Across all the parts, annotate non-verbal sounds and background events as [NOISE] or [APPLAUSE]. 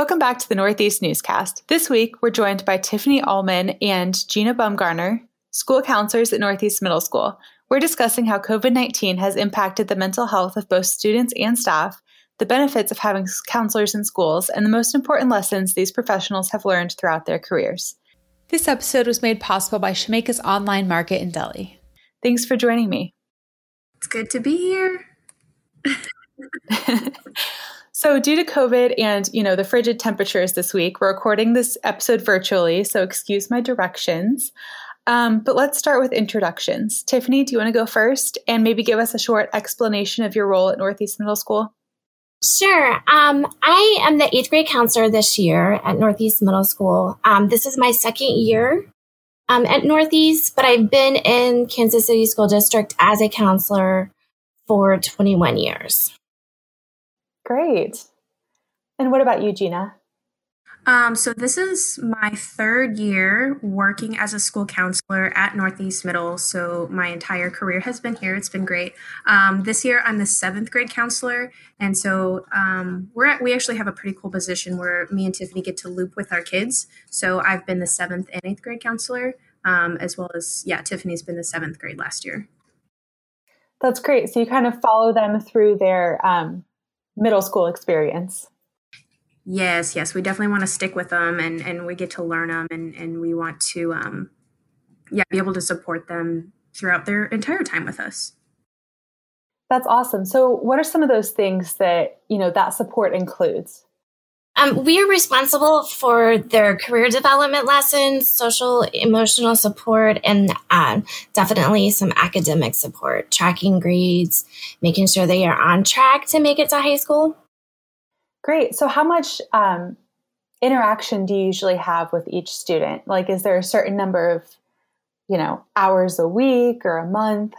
Welcome back to the Northeast Newscast. This week, we're joined by Tiffany Allman and Gina Bumgarner, school counselors at Northeast Middle School. We're discussing how COVID 19 has impacted the mental health of both students and staff, the benefits of having counselors in schools, and the most important lessons these professionals have learned throughout their careers. This episode was made possible by Shemeka's online market in Deli. Thanks for joining me. It's good to be here. [LAUGHS] so due to covid and you know the frigid temperatures this week we're recording this episode virtually so excuse my directions um, but let's start with introductions tiffany do you want to go first and maybe give us a short explanation of your role at northeast middle school Sure. Um, I am the eighth grade counselor this year at Northeast Middle School. Um, this is my second year um, at Northeast, but I've been in Kansas City School District as a counselor for 21 years. Great. And what about you, Gina? Um, so this is my third year working as a school counselor at Northeast Middle. So my entire career has been here. It's been great. Um, this year I'm the seventh grade counselor, and so um, we're at, we actually have a pretty cool position where me and Tiffany get to loop with our kids. So I've been the seventh and eighth grade counselor, um, as well as yeah, Tiffany's been the seventh grade last year. That's great. So you kind of follow them through their um, middle school experience. Yes, yes, we definitely want to stick with them, and and we get to learn them, and and we want to, um, yeah, be able to support them throughout their entire time with us. That's awesome. So, what are some of those things that you know that support includes? Um, we are responsible for their career development lessons, social emotional support, and uh, definitely some academic support, tracking grades, making sure they are on track to make it to high school. Great. So, how much um, interaction do you usually have with each student? Like, is there a certain number of, you know, hours a week or a month?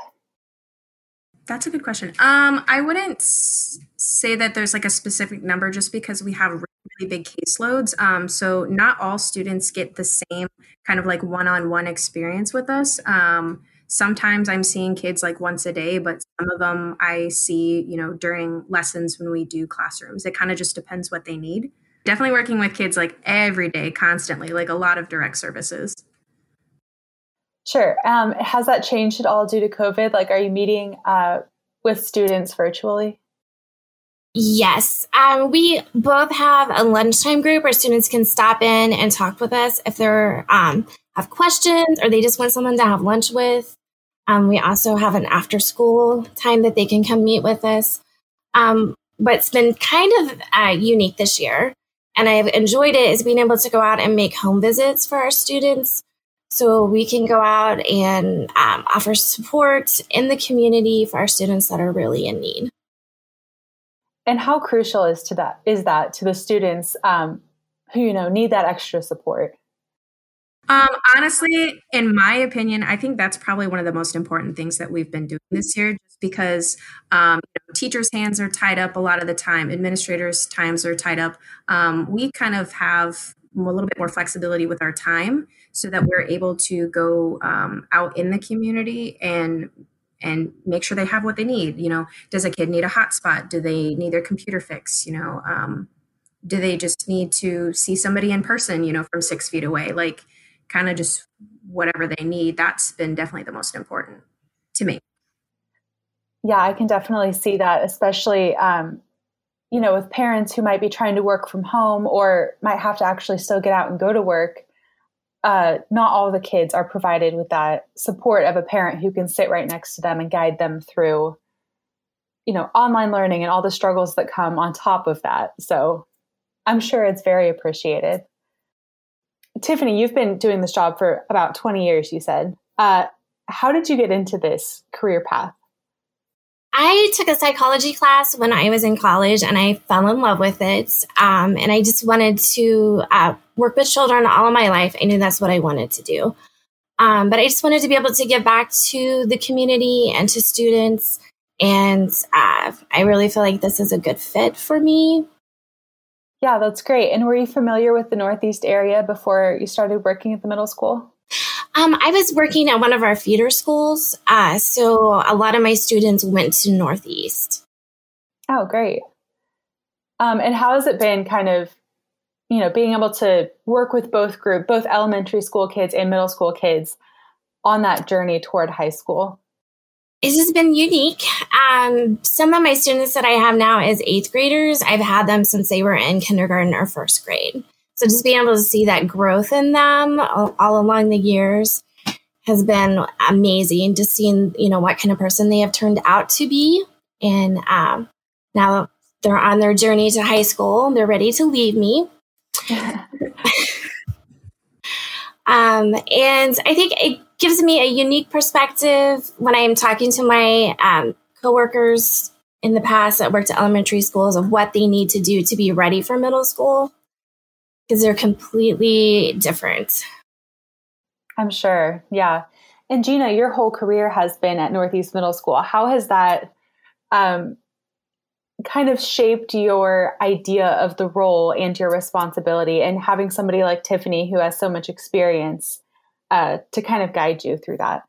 That's a good question. Um, I wouldn't say that there's like a specific number just because we have really big caseloads. Um, so not all students get the same kind of like one-on-one experience with us. Um, sometimes I'm seeing kids like once a day, but some of them I see, you know, during lessons when we do classrooms. It kind of just depends what they need. Definitely working with kids like every day, constantly, like a lot of direct services. Sure. Um, has that changed at all due to COVID? Like, are you meeting uh, with students virtually? Yes. Um, we both have a lunchtime group where students can stop in and talk with us if they're um, have questions or they just want someone to have lunch with. Um, we also have an after school time that they can come meet with us. Um, what's been kind of uh, unique this year, and I've enjoyed it, is being able to go out and make home visits for our students. So we can go out and um, offer support in the community for our students that are really in need. And how crucial is to that is that to the students um, who you know need that extra support? Um, honestly, in my opinion, I think that's probably one of the most important things that we've been doing this year, just because um, you know, teachers' hands are tied up a lot of the time, administrators' times are tied up. Um, we kind of have a little bit more flexibility with our time, so that we're able to go um, out in the community and and make sure they have what they need. You know, does a kid need a hotspot? Do they need their computer fixed? You know, um, do they just need to see somebody in person? You know, from six feet away, like kind of just whatever they need. That's been definitely the most important to me. Yeah, I can definitely see that, especially, um, you know, with parents who might be trying to work from home or might have to actually still get out and go to work. Uh, not all the kids are provided with that support of a parent who can sit right next to them and guide them through, you know, online learning and all the struggles that come on top of that. So I'm sure it's very appreciated. Tiffany, you've been doing this job for about 20 years, you said. Uh, how did you get into this career path? Took a psychology class when I was in college and I fell in love with it. Um, and I just wanted to uh, work with children all of my life. I knew that's what I wanted to do. Um, but I just wanted to be able to give back to the community and to students. And uh, I really feel like this is a good fit for me. Yeah, that's great. And were you familiar with the Northeast area before you started working at the middle school? Um, I was working at one of our feeder schools. Uh, so a lot of my students went to Northeast. Oh, great. Um, and how has it been kind of you know, being able to work with both group, both elementary school kids and middle school kids on that journey toward high school? It has been unique. Um, some of my students that I have now as eighth graders, I've had them since they were in kindergarten or first grade. So just being able to see that growth in them all, all along the years has been amazing. Just seeing, you know, what kind of person they have turned out to be. And um, now they're on their journey to high school. They're ready to leave me. [LAUGHS] um, and I think it gives me a unique perspective when I am talking to my um, coworkers in the past that worked at elementary schools of what they need to do to be ready for middle school because they're completely different. I'm sure. Yeah. And Gina, your whole career has been at Northeast Middle School. How has that um, kind of shaped your idea of the role and your responsibility and having somebody like Tiffany who has so much experience uh, to kind of guide you through that?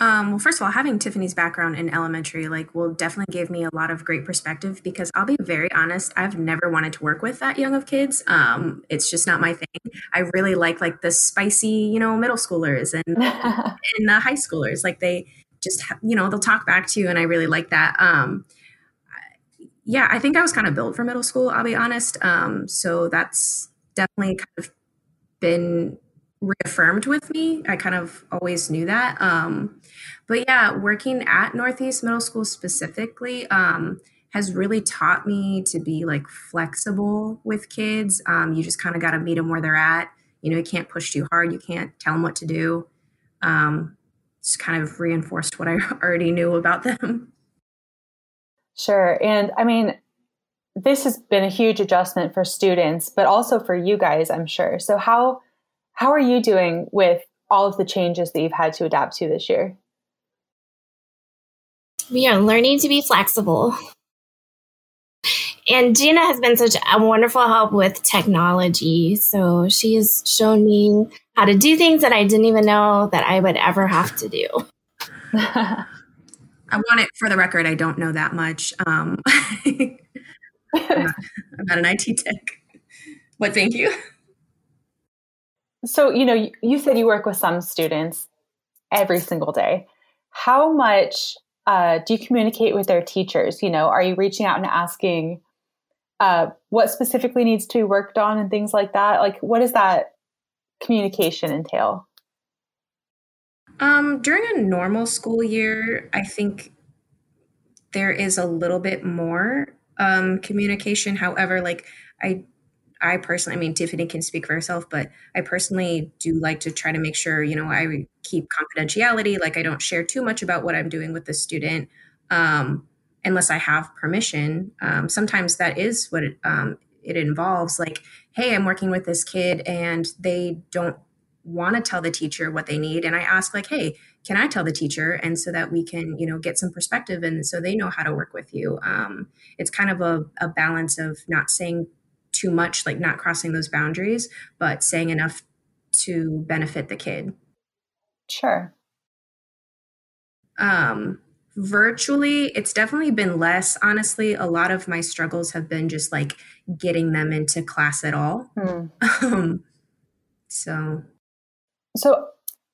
Um, well, first of all, having Tiffany's background in elementary, like, will definitely give me a lot of great perspective because I'll be very honest, I've never wanted to work with that young of kids. Um, it's just not my thing. I really like like the spicy, you know, middle schoolers and [LAUGHS] and the high schoolers. Like they just, you know, they'll talk back to you, and I really like that. Um, yeah, I think I was kind of built for middle school. I'll be honest. Um, so that's definitely kind of been reaffirmed with me. I kind of always knew that. Um, but yeah, working at Northeast Middle School specifically um, has really taught me to be like flexible with kids. Um, you just kind of got to meet them where they're at. You know, you can't push too hard. You can't tell them what to do. Um, just kind of reinforced what I [LAUGHS] already knew about them. Sure. And I mean, this has been a huge adjustment for students, but also for you guys, I'm sure. So how how are you doing with all of the changes that you've had to adapt to this year? We are learning to be flexible. And Gina has been such a wonderful help with technology. So she has shown me how to do things that I didn't even know that I would ever have to do. [LAUGHS] I want it for the record. I don't know that much. Um, I'm, not, I'm not an IT tech, but thank you. So, you know, you, said you work with some students every single day. How much uh, do you communicate with their teachers? You know, are you reaching out and asking uh, what specifically needs to be worked on and things like that? Like, what does that communication entail? Um, during a normal school year, I think there is a little bit more um, communication. However, like I I personally, I mean, Tiffany can speak for herself, but I personally do like to try to make sure, you know, I keep confidentiality. Like I don't share too much about what I'm doing with the student um, unless I have permission. Um, sometimes that is what it, um, it involves. Like, hey, I'm working with this kid and they don't want to tell the teacher what they need. And I ask, like, hey, can I tell the teacher? And so that we can, you know, get some perspective and so they know how to work with you. Um, it's kind of a, a balance of not saying too much, like not crossing those boundaries, but saying enough to benefit the kid. Sure. Um, virtually, it's definitely been less. Honestly, a lot of my struggles have been just like getting them into class at all. Mm. [LAUGHS] Um, so, so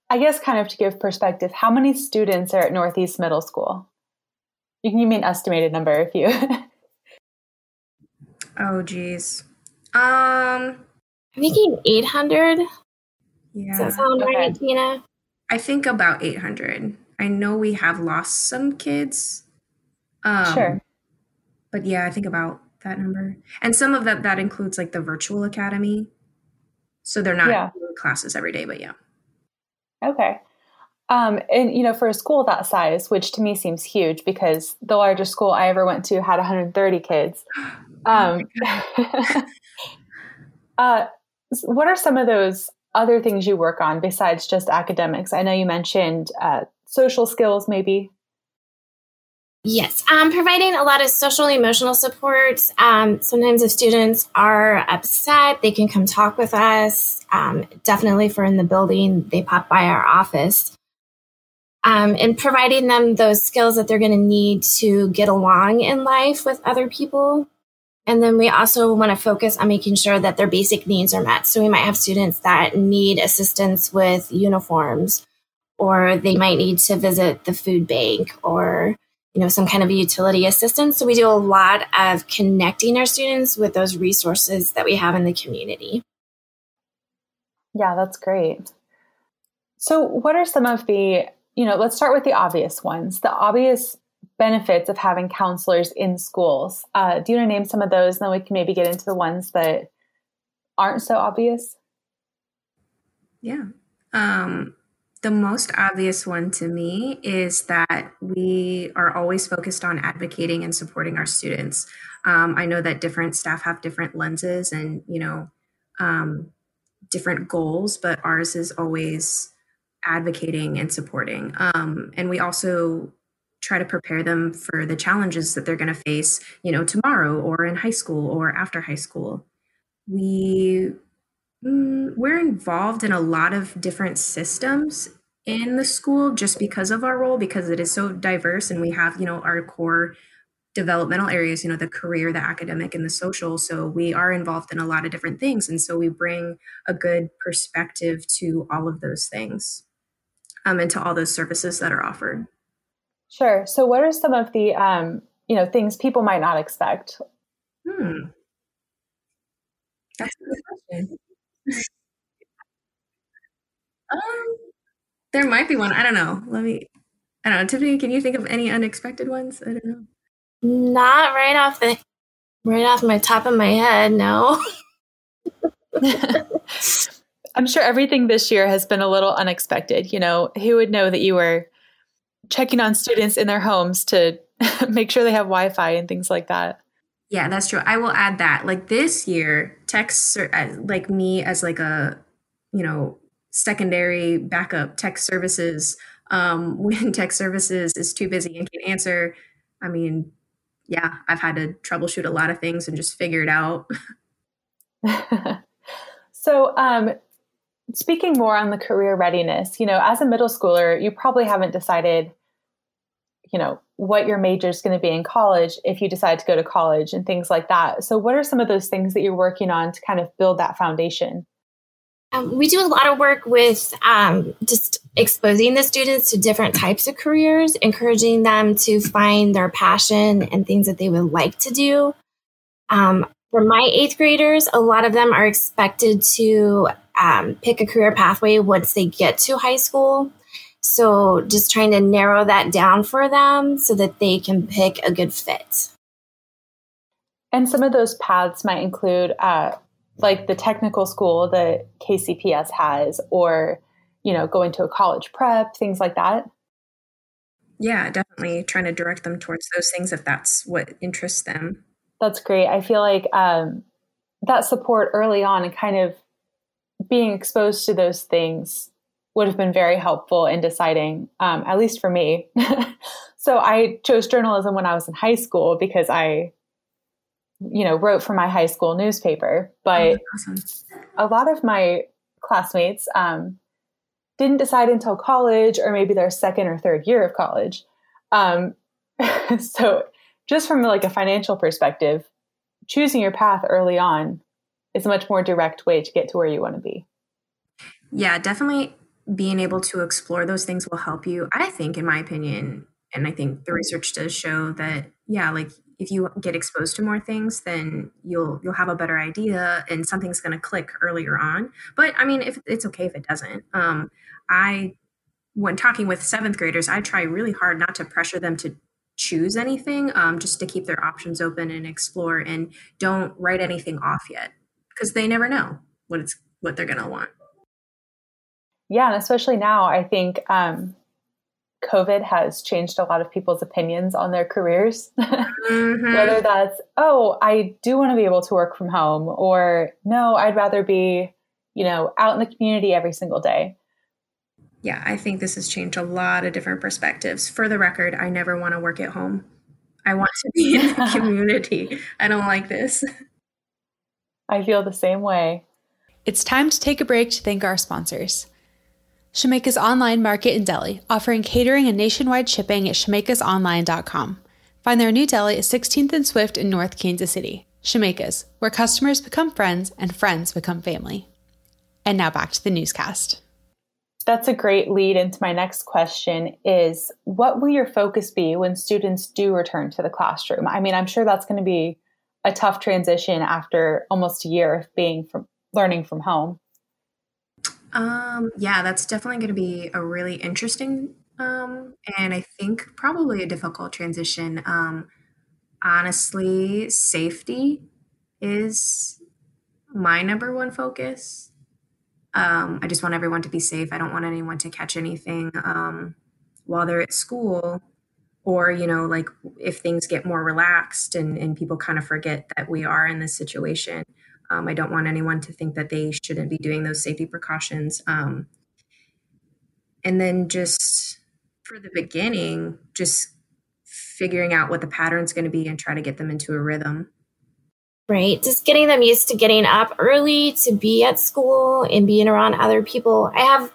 I guess kind of to give perspective, how many students are at Northeast Middle School? You can give me an estimated number if you. [LAUGHS] oh, geez. Um, I'm thinking 800. Yeah. Does that sound okay. right, Tina? I think about 800. I know we have lost some kids. Um, sure. But yeah, I think about that number. And some of that that includes like the virtual academy. So they're not yeah. classes every day, but yeah. Okay. Um, and you know, for a school that size, which to me seems huge because the largest school I ever went to had 130 kids. Oh um, [LAUGHS] uh, what are some of those other things you work on besides just academics? I know you mentioned uh, social skills, maybe. Yes, um, providing a lot of social emotional support. Um, sometimes if students are upset, they can come talk with us. Um, definitely for in the building, they pop by our office. Um, and providing them those skills that they're going to need to get along in life with other people. And then we also want to focus on making sure that their basic needs are met. So we might have students that need assistance with uniforms, or they might need to visit the food bank or you know some kind of utility assistance. So we do a lot of connecting our students with those resources that we have in the community. Yeah, that's great. So what are some of the, you know, let's start with the obvious ones. The obvious benefits of having counselors in schools. Uh, do you want to name some of those? And then we can maybe get into the ones that aren't so obvious. Yeah. Um, the most obvious one to me is that we are always focused on advocating and supporting our students. Um, I know that different staff have different lenses and, you know, um, different goals, but ours is always advocating and supporting. Um, and we also try to prepare them for the challenges that they're going to face, you know, tomorrow or in high school or after high school. We mm, we're involved in a lot of different systems in the school just because of our role because it is so diverse and we have, you know, our core developmental areas, you know, the career, the academic and the social. So we are involved in a lot of different things and so we bring a good perspective to all of those things. Um, and to all those services that are offered. Sure. So, what are some of the um, you know things people might not expect? Hmm. That's a good question. [LAUGHS] um, there might be one. I don't know. Let me. I don't know. Tiffany, can you think of any unexpected ones? I don't know. Not right off the right off my top of my head. No. [LAUGHS] [LAUGHS] I'm sure everything this year has been a little unexpected. You know, who would know that you were checking on students in their homes to [LAUGHS] make sure they have Wi-Fi and things like that. Yeah, that's true. I will add that. Like this year, tech, uh, like me as like a, you know, secondary backup tech services. Um, [LAUGHS] when tech services is too busy and can't answer, I mean, yeah, I've had to troubleshoot a lot of things and just figure it out. [LAUGHS] so, um, speaking more on the career readiness, you know, as a middle schooler, you probably haven't decided, you know, what your major is going to be in college if you decide to go to college and things like that. So, what are some of those things that you're working on to kind of build that foundation? Um, we do a lot of work with um, just exposing the students to different types of careers, encouraging them to find their passion and things that they would like to do. Um, for my eighth graders, a lot of them are expected to um, pick a career pathway once they get to high school. So just trying to narrow that down for them so that they can pick a good fit. And some of those paths might include uh, like the technical school that KCPS has, or you know, going to a college prep, things like that. Yeah, definitely trying to direct them towards those things if that's what interests them. That's great. I feel like um, that support early on and kind of being exposed to those things would have been very helpful in deciding, um, at least for me. [LAUGHS] so I chose journalism when I was in high school because I, you know, wrote for my high school newspaper. But oh, awesome. a lot of my classmates um, didn't decide until college or maybe their second or third year of college. Um, [LAUGHS] so just from like a financial perspective, choosing your path early on is a much more direct way to get to where you want to be. Yeah, definitely being able to explore those things will help you. I think, in my opinion, and I think the research does show that, yeah, like if you get exposed to more things, then you'll you'll have a better idea and something's going to click earlier on. But I mean, if it's okay if it doesn't. Um, I when talking with seventh graders, I try really hard not to pressure them to choose anything, um, just to keep their options open and explore and don't write anything off yet because they never know what it's what they're going to want. Yeah, and especially now, I think um, COVID has changed a lot of people's opinions on their careers. [LAUGHS] Mm-hmm. Whether that's, oh, I do want to be able to work from home, or no, I'd rather be, you know, out in the community every single day yeah, I think this has changed a lot of different perspectives. For the record, I never want to work at home. I want to be in the [LAUGHS] community. I don't like this. I feel the same way. It's time to take a break to thank our sponsors. Shemeka's Online Market in Deli, offering catering and nationwide shipping at shemekasonline.com. Find their new deli at 16th and Swift in North Kansas City. Shemeka's, where customers become friends and friends become family. And now back to the newscast. That's a great lead into my next question is what will your focus be when students do return to the classroom? I mean, I'm sure that's going to be a tough transition after almost a year of being from learning from home. Um, yeah, that's definitely going to be a really interesting um, and I think probably a difficult transition. Um, honestly, safety is my number one focus. Um, I just want everyone to be safe. I don't want anyone to catch anything um, while they're at school, or you know, like if things get more relaxed and, and people kind of forget that we are in this situation. Um, I don't want anyone to think that they shouldn't be doing those safety precautions. Um, and then just for the beginning, just figuring out what the pattern's going to be and try to get them into a rhythm. Right. Just getting them used to getting up early to be at school and being around other people. I have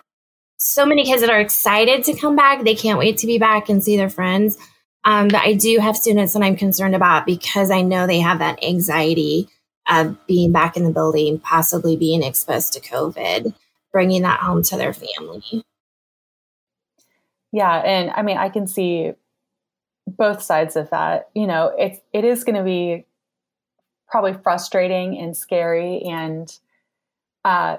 so many kids that are excited to come back. They can't wait to be back and see their friends. Um, but I do have students that I'm concerned about because I know they have that anxiety of being back in the building, possibly being exposed to COVID, bringing that home to their family. Yeah, and I mean, I can see both sides of that. You know, it's it is going to be probably frustrating and scary and uh,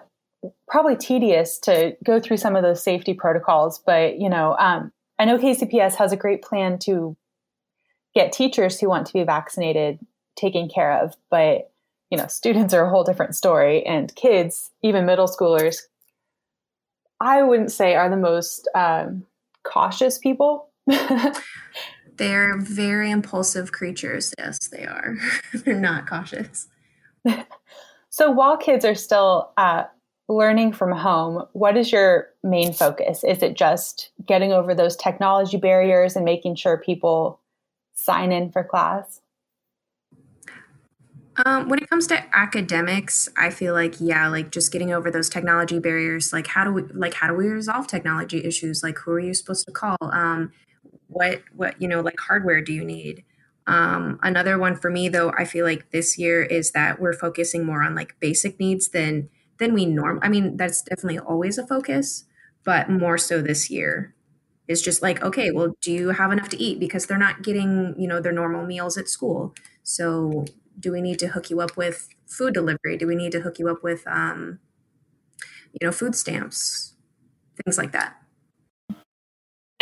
probably tedious to go through some of those safety protocols. But you know, um, I know KCPS has a great plan to get teachers who want to be vaccinated taken care of, but you know, students are a whole different story, and kids, even middle schoolers, I wouldn't say are the most um, cautious people. [LAUGHS] They're very impulsive creatures. Yes, they are. [LAUGHS] They're not cautious. so while kids are still uh, learning from home, what is your main focus? Is it just getting over those technology barriers and making sure people sign in for class? Um, when it comes to academics, I feel like yeah, like just getting over those technology barriers. Like how do we like how do we resolve technology issues? Like who are you supposed to call? Um, what what you know like hardware do you need? Um, another one for me though, I feel like this year is that we're focusing more on like basic needs than than we norm. I mean, that's definitely always a focus, but more so this year is just like okay, well, do you have enough to eat because they're not getting you know their normal meals at school. So do we need to hook you up with food delivery? Do we need to hook you up with, um, you know, food stamps, things like that?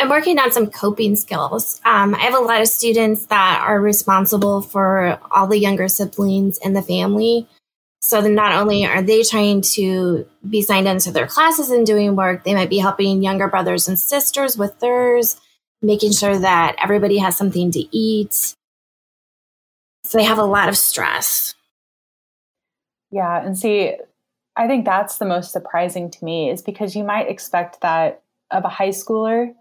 I'm working on some coping skills. Um, I have a lot of students that are responsible for all the younger siblings in the family. So then not only are they trying to be signed into their classes and doing work, they might be helping younger brothers and sisters with theirs, making sure that everybody has something to eat. So they have a lot of stress. Yeah. And see, I think that's the most surprising to me is because you might expect that of a high schooler,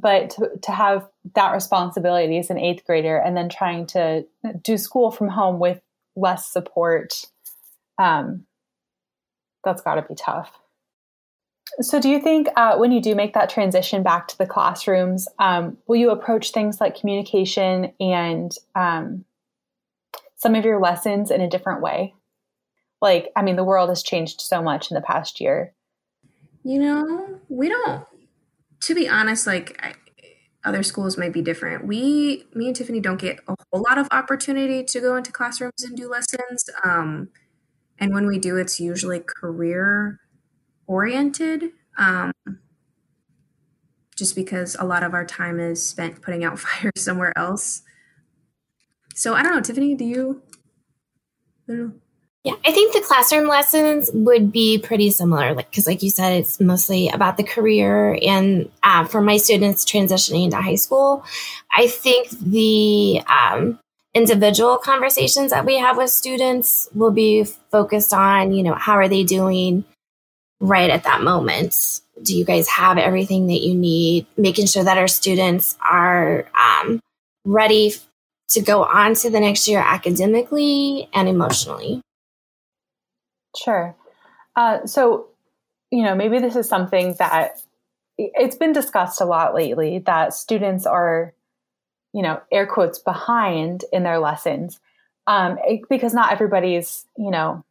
but to, to have that responsibility as an eighth grader and then trying to do school from home with less support, um, that's got to be tough. So, do you think uh, when you do make that transition back to the classrooms, um, will you approach things like communication and um, some of your lessons in a different way? Like, I mean, the world has changed so much in the past year. You know, we don't, to be honest, like, I, other schools might be different. We, me and Tiffany, don't get a whole lot of opportunity to go into classrooms and do lessons. Um, and when we do, it's usually career oriented. Um, just because a lot of our time is spent putting out [LAUGHS] fires somewhere else. So I don't know, Tiffany, do you? I don't know. Yeah, I think the classroom lessons would be pretty similar, like because, like you said, it's mostly about the career. And uh, for my students transitioning into high school, I think the um, individual conversations that we have with students will be focused on, you know, how are they doing right at that moment? Do you guys have everything that you need? Making sure that our students are um, ready to go on to the next year academically and emotionally. Sure. Uh, so, you know, maybe this is something that it's been discussed a lot lately that students are, you know, air quotes behind in their lessons. um, because not everybody's, you know,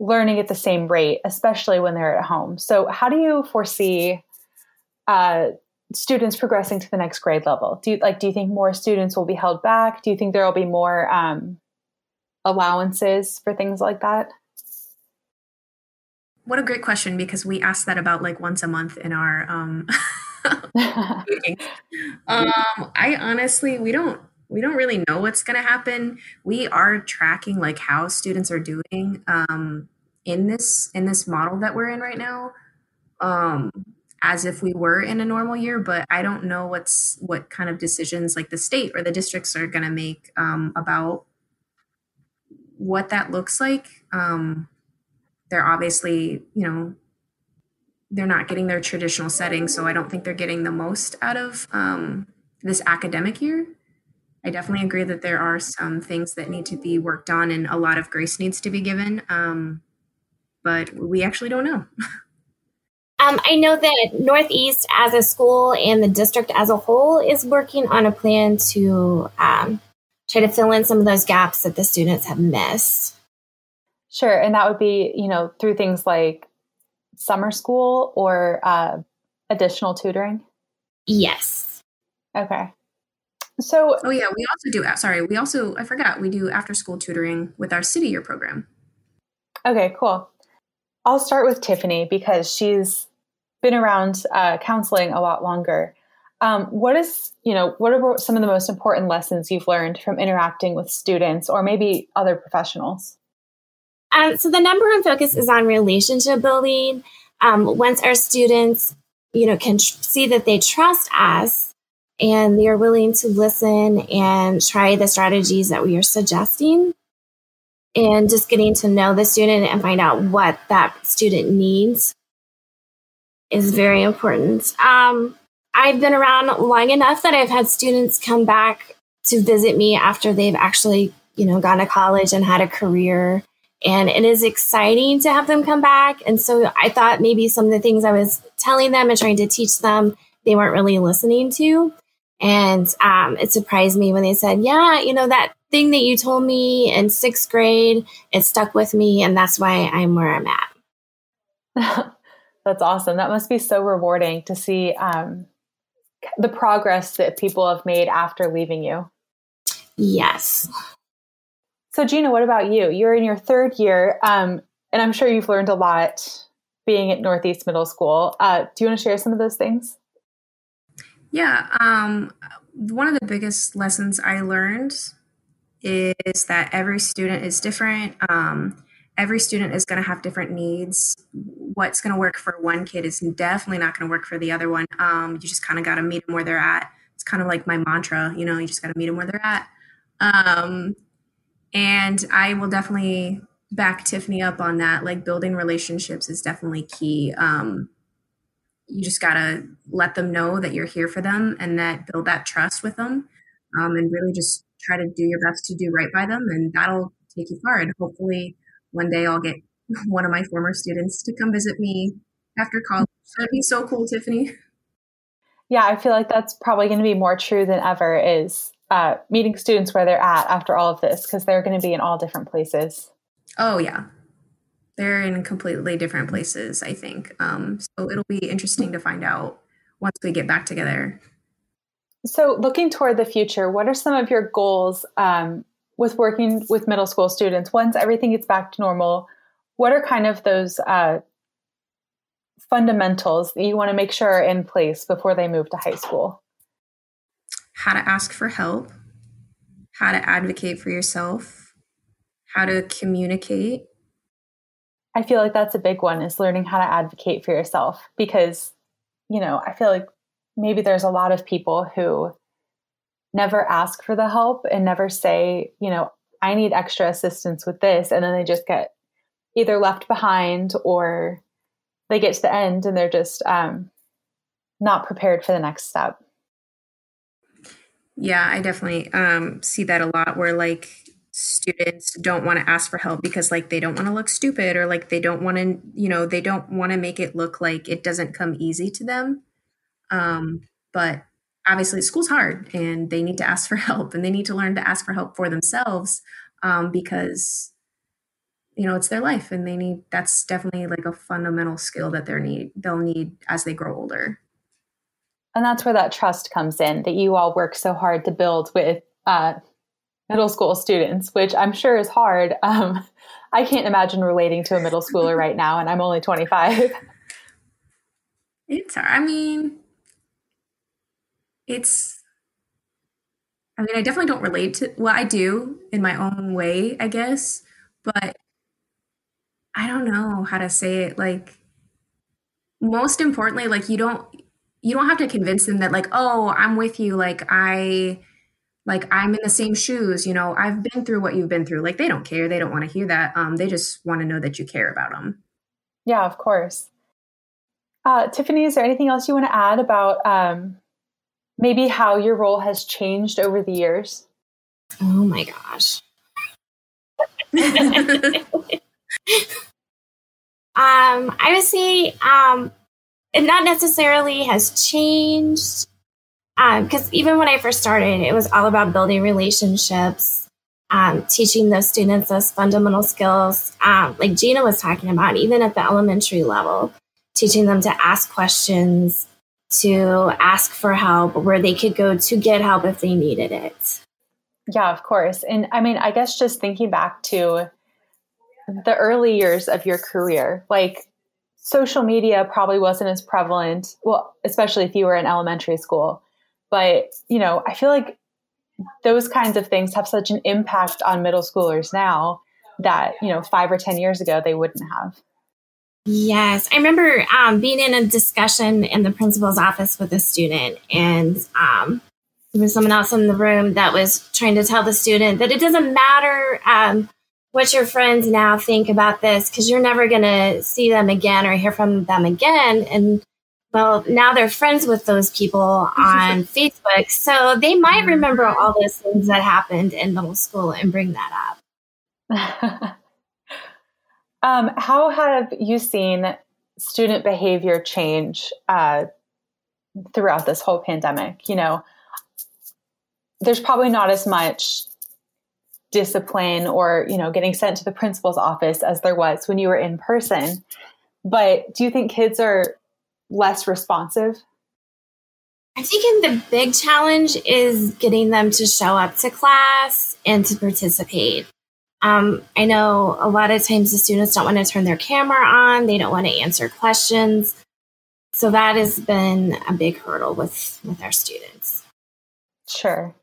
learning at the same rate, especially when they're at home. So, how do you foresee uh, students progressing to the next grade level? Do you like? Do you think more students will be held back? Do you think there will be more um, allowances for things like that? What a great question because we ask that about like once a month in our um, [LAUGHS] [LAUGHS] um I honestly we don't we don't really know what's going to happen. We are tracking like how students are doing um in this in this model that we're in right now. Um as if we were in a normal year, but I don't know what's what kind of decisions like the state or the districts are going to make um, about what that looks like. Um, they're obviously, you know, they're not getting their traditional setting, so I don't think they're getting the most out of um, this academic year. I definitely agree that there are some things that need to be worked on, and a lot of grace needs to be given. Um, but we actually don't know. [LAUGHS] Um, I know that Northeast as a school and the district as a whole is working on a plan to um, try to fill in some of those gaps that the students have missed. Sure. And that would be, you know, through things like summer school or uh, additional tutoring? Yes. Okay. So, oh, yeah, we also do, sorry, we also, I forgot, we do after school tutoring with our city year program. Okay, cool. I'll start with Tiffany because she's been around uh, counseling a lot longer. Um, what is, you know, what are some of the most important lessons you've learned from interacting with students or maybe other professionals? Um, so the number one focus is on relationship building. Um, once our students, you know, can tr- see that they trust us and they are willing to listen and try the strategies that we are suggesting, and just getting to know the student and find out what that student needs is very important. Um, I've been around long enough that I've had students come back to visit me after they've actually, you know, gone to college and had a career. And it is exciting to have them come back. And so I thought maybe some of the things I was telling them and trying to teach them, they weren't really listening to. And um, it surprised me when they said, Yeah, you know, that thing that you told me in sixth grade, it stuck with me. And that's why I'm where I'm at. [LAUGHS] That's awesome. That must be so rewarding to see um, the progress that people have made after leaving you. Yes. So, Gina, what about you? You're in your third year, um, and I'm sure you've learned a lot being at Northeast Middle School. Uh, do you want to share some of those things? Yeah. Um, one of the biggest lessons I learned is that every student is different. Um, every student is going to have different needs. What's going to work for one kid is definitely not going to work for the other one. Um, you just kind of got to meet them where they're at. It's kind of like my mantra, you know, you just got to meet them where they're at. Um, and I will definitely back Tiffany up on that. Like building relationships is definitely key. Um, you just got to let them know that you're here for them and that build that trust with them um, and really just try to do your best to do right by them. And that'll take you far. And hopefully, one day I'll get [LAUGHS] one of my former students to come visit me after college. That'd be so cool, Tiffany. Yeah, I feel like that's probably going to be more true than ever is uh, meeting students where they're at after all of this because they're going to be in all different places. Oh, yeah. They're in completely different places, I think. Um, so it'll be interesting to find out once we get back together. So, looking toward the future, what are some of your goals um, with working with middle school students, once everything gets back to normal, what are kind of those uh, fundamentals that you want to make sure are in place before they move to high school? How to ask for help, how to advocate for yourself, how to communicate. I feel like that's a big one is learning how to advocate for yourself because, you know, I feel like maybe there's a lot of people who never ask for the help and never say, you know, I need extra assistance with this. And then they just get either left behind or they get to the end and they're just um, not prepared for the next step. Yeah, I definitely um, see that a lot where like students don't want to ask for help because like they don't want to look stupid or like they don't want to, you know, they don't want to make it look like it doesn't come easy to them. Um, but obviously school's hard and they need to ask for [LAUGHS] help and they need to learn to ask for help for themselves um, because you know it's their life and they need that's definitely like a fundamental skill that they need they'll need as they grow older and that's where that trust comes in that you all work so hard to build with uh, middle school students which i'm sure is hard. [LAUGHS] Um, i can't imagine relating to a middle schooler right now and i'm only 25 [LAUGHS] it's i mean it's I mean, I definitely don't relate to well, I do in my own way, I guess, but I don't know how to say it. Like most importantly like you don't you don't have to convince them that like oh i'm with you. Like i like i'm in the same shoes you know i've been through what you've been through. Like they don't care. They don't want to hear that. Um they just want to know that you care about them yeah of course. Uh tiffany is there anything else you want to add about um maybe how your role has changed over the years? Oh my gosh. [LAUGHS] [LAUGHS] um, I would say um, it not necessarily has changed because um, even when I first started, it was all about building relationships, um, teaching those students those fundamental skills, um, like Gina was talking about, even at the elementary level, teaching them to ask questions, to ask for help, where they could go to get help if they needed it. Yeah, of course. And I mean, I guess just thinking back to the early years of your career, like social media probably wasn't as prevalent, well, especially if you were in elementary school. But, you know, I feel like those kinds of things have such an impact on middle schoolers now that, you know, five or 10 years ago they wouldn't have. Yes, I remember um, being in a discussion in the principal's office with a student, and um, there was someone else in the room that was trying to tell the student that it doesn't matter um, what your friends now think about this because you're never going to see them again or hear from them again. And well, now they're friends with those people on [LAUGHS] Facebook, so they might remember all those things that happened in middle school and bring that up. [LAUGHS] Um, how have you seen student behavior change uh, throughout this whole pandemic? You know, there's probably not as much discipline or you know getting sent to the principal's office as there was when you were in person but do you think kids are less responsive i think the big challenge is getting them to show up to class and to participate um, I know a lot of times the students don't want to turn their camera on, they don't want to answer questions. So that has been a big hurdle with, with our students. Sure.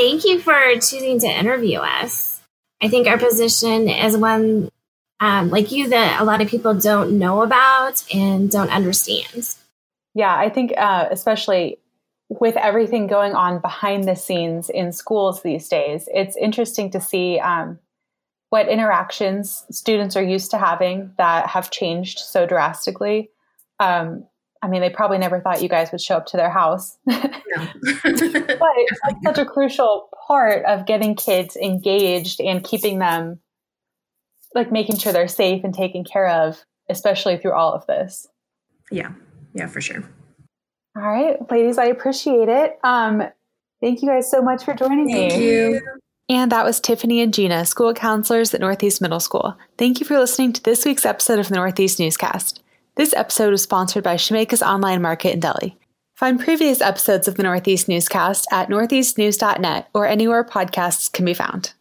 Thank you for choosing to interview us. I think our position is one um, like you that a lot of people don't know about and don't understand. Yeah, I think uh, especially with everything going on behind the scenes in schools these days, it's interesting to see um, what interactions students are used to having that have changed so drastically. Um, I mean, they probably never thought you guys would show up to their house. [LAUGHS] But it's such a crucial part of getting kids engaged and keeping them, like making sure they're safe and taken care of, especially through all of this. Yeah, yeah, for sure. All right, ladies, I appreciate it. Um, thank you guys so much for joining thank me. Thank you. And that was Tiffany and Gina, school counselors at Northeast Middle School. Thank you for listening to this week's episode of the Northeast Newscast. This episode was sponsored by Shemeka's Online Market in Deli. Find previous episodes of the Northeast Newscast at northeastnews.net or anywhere podcasts can be found.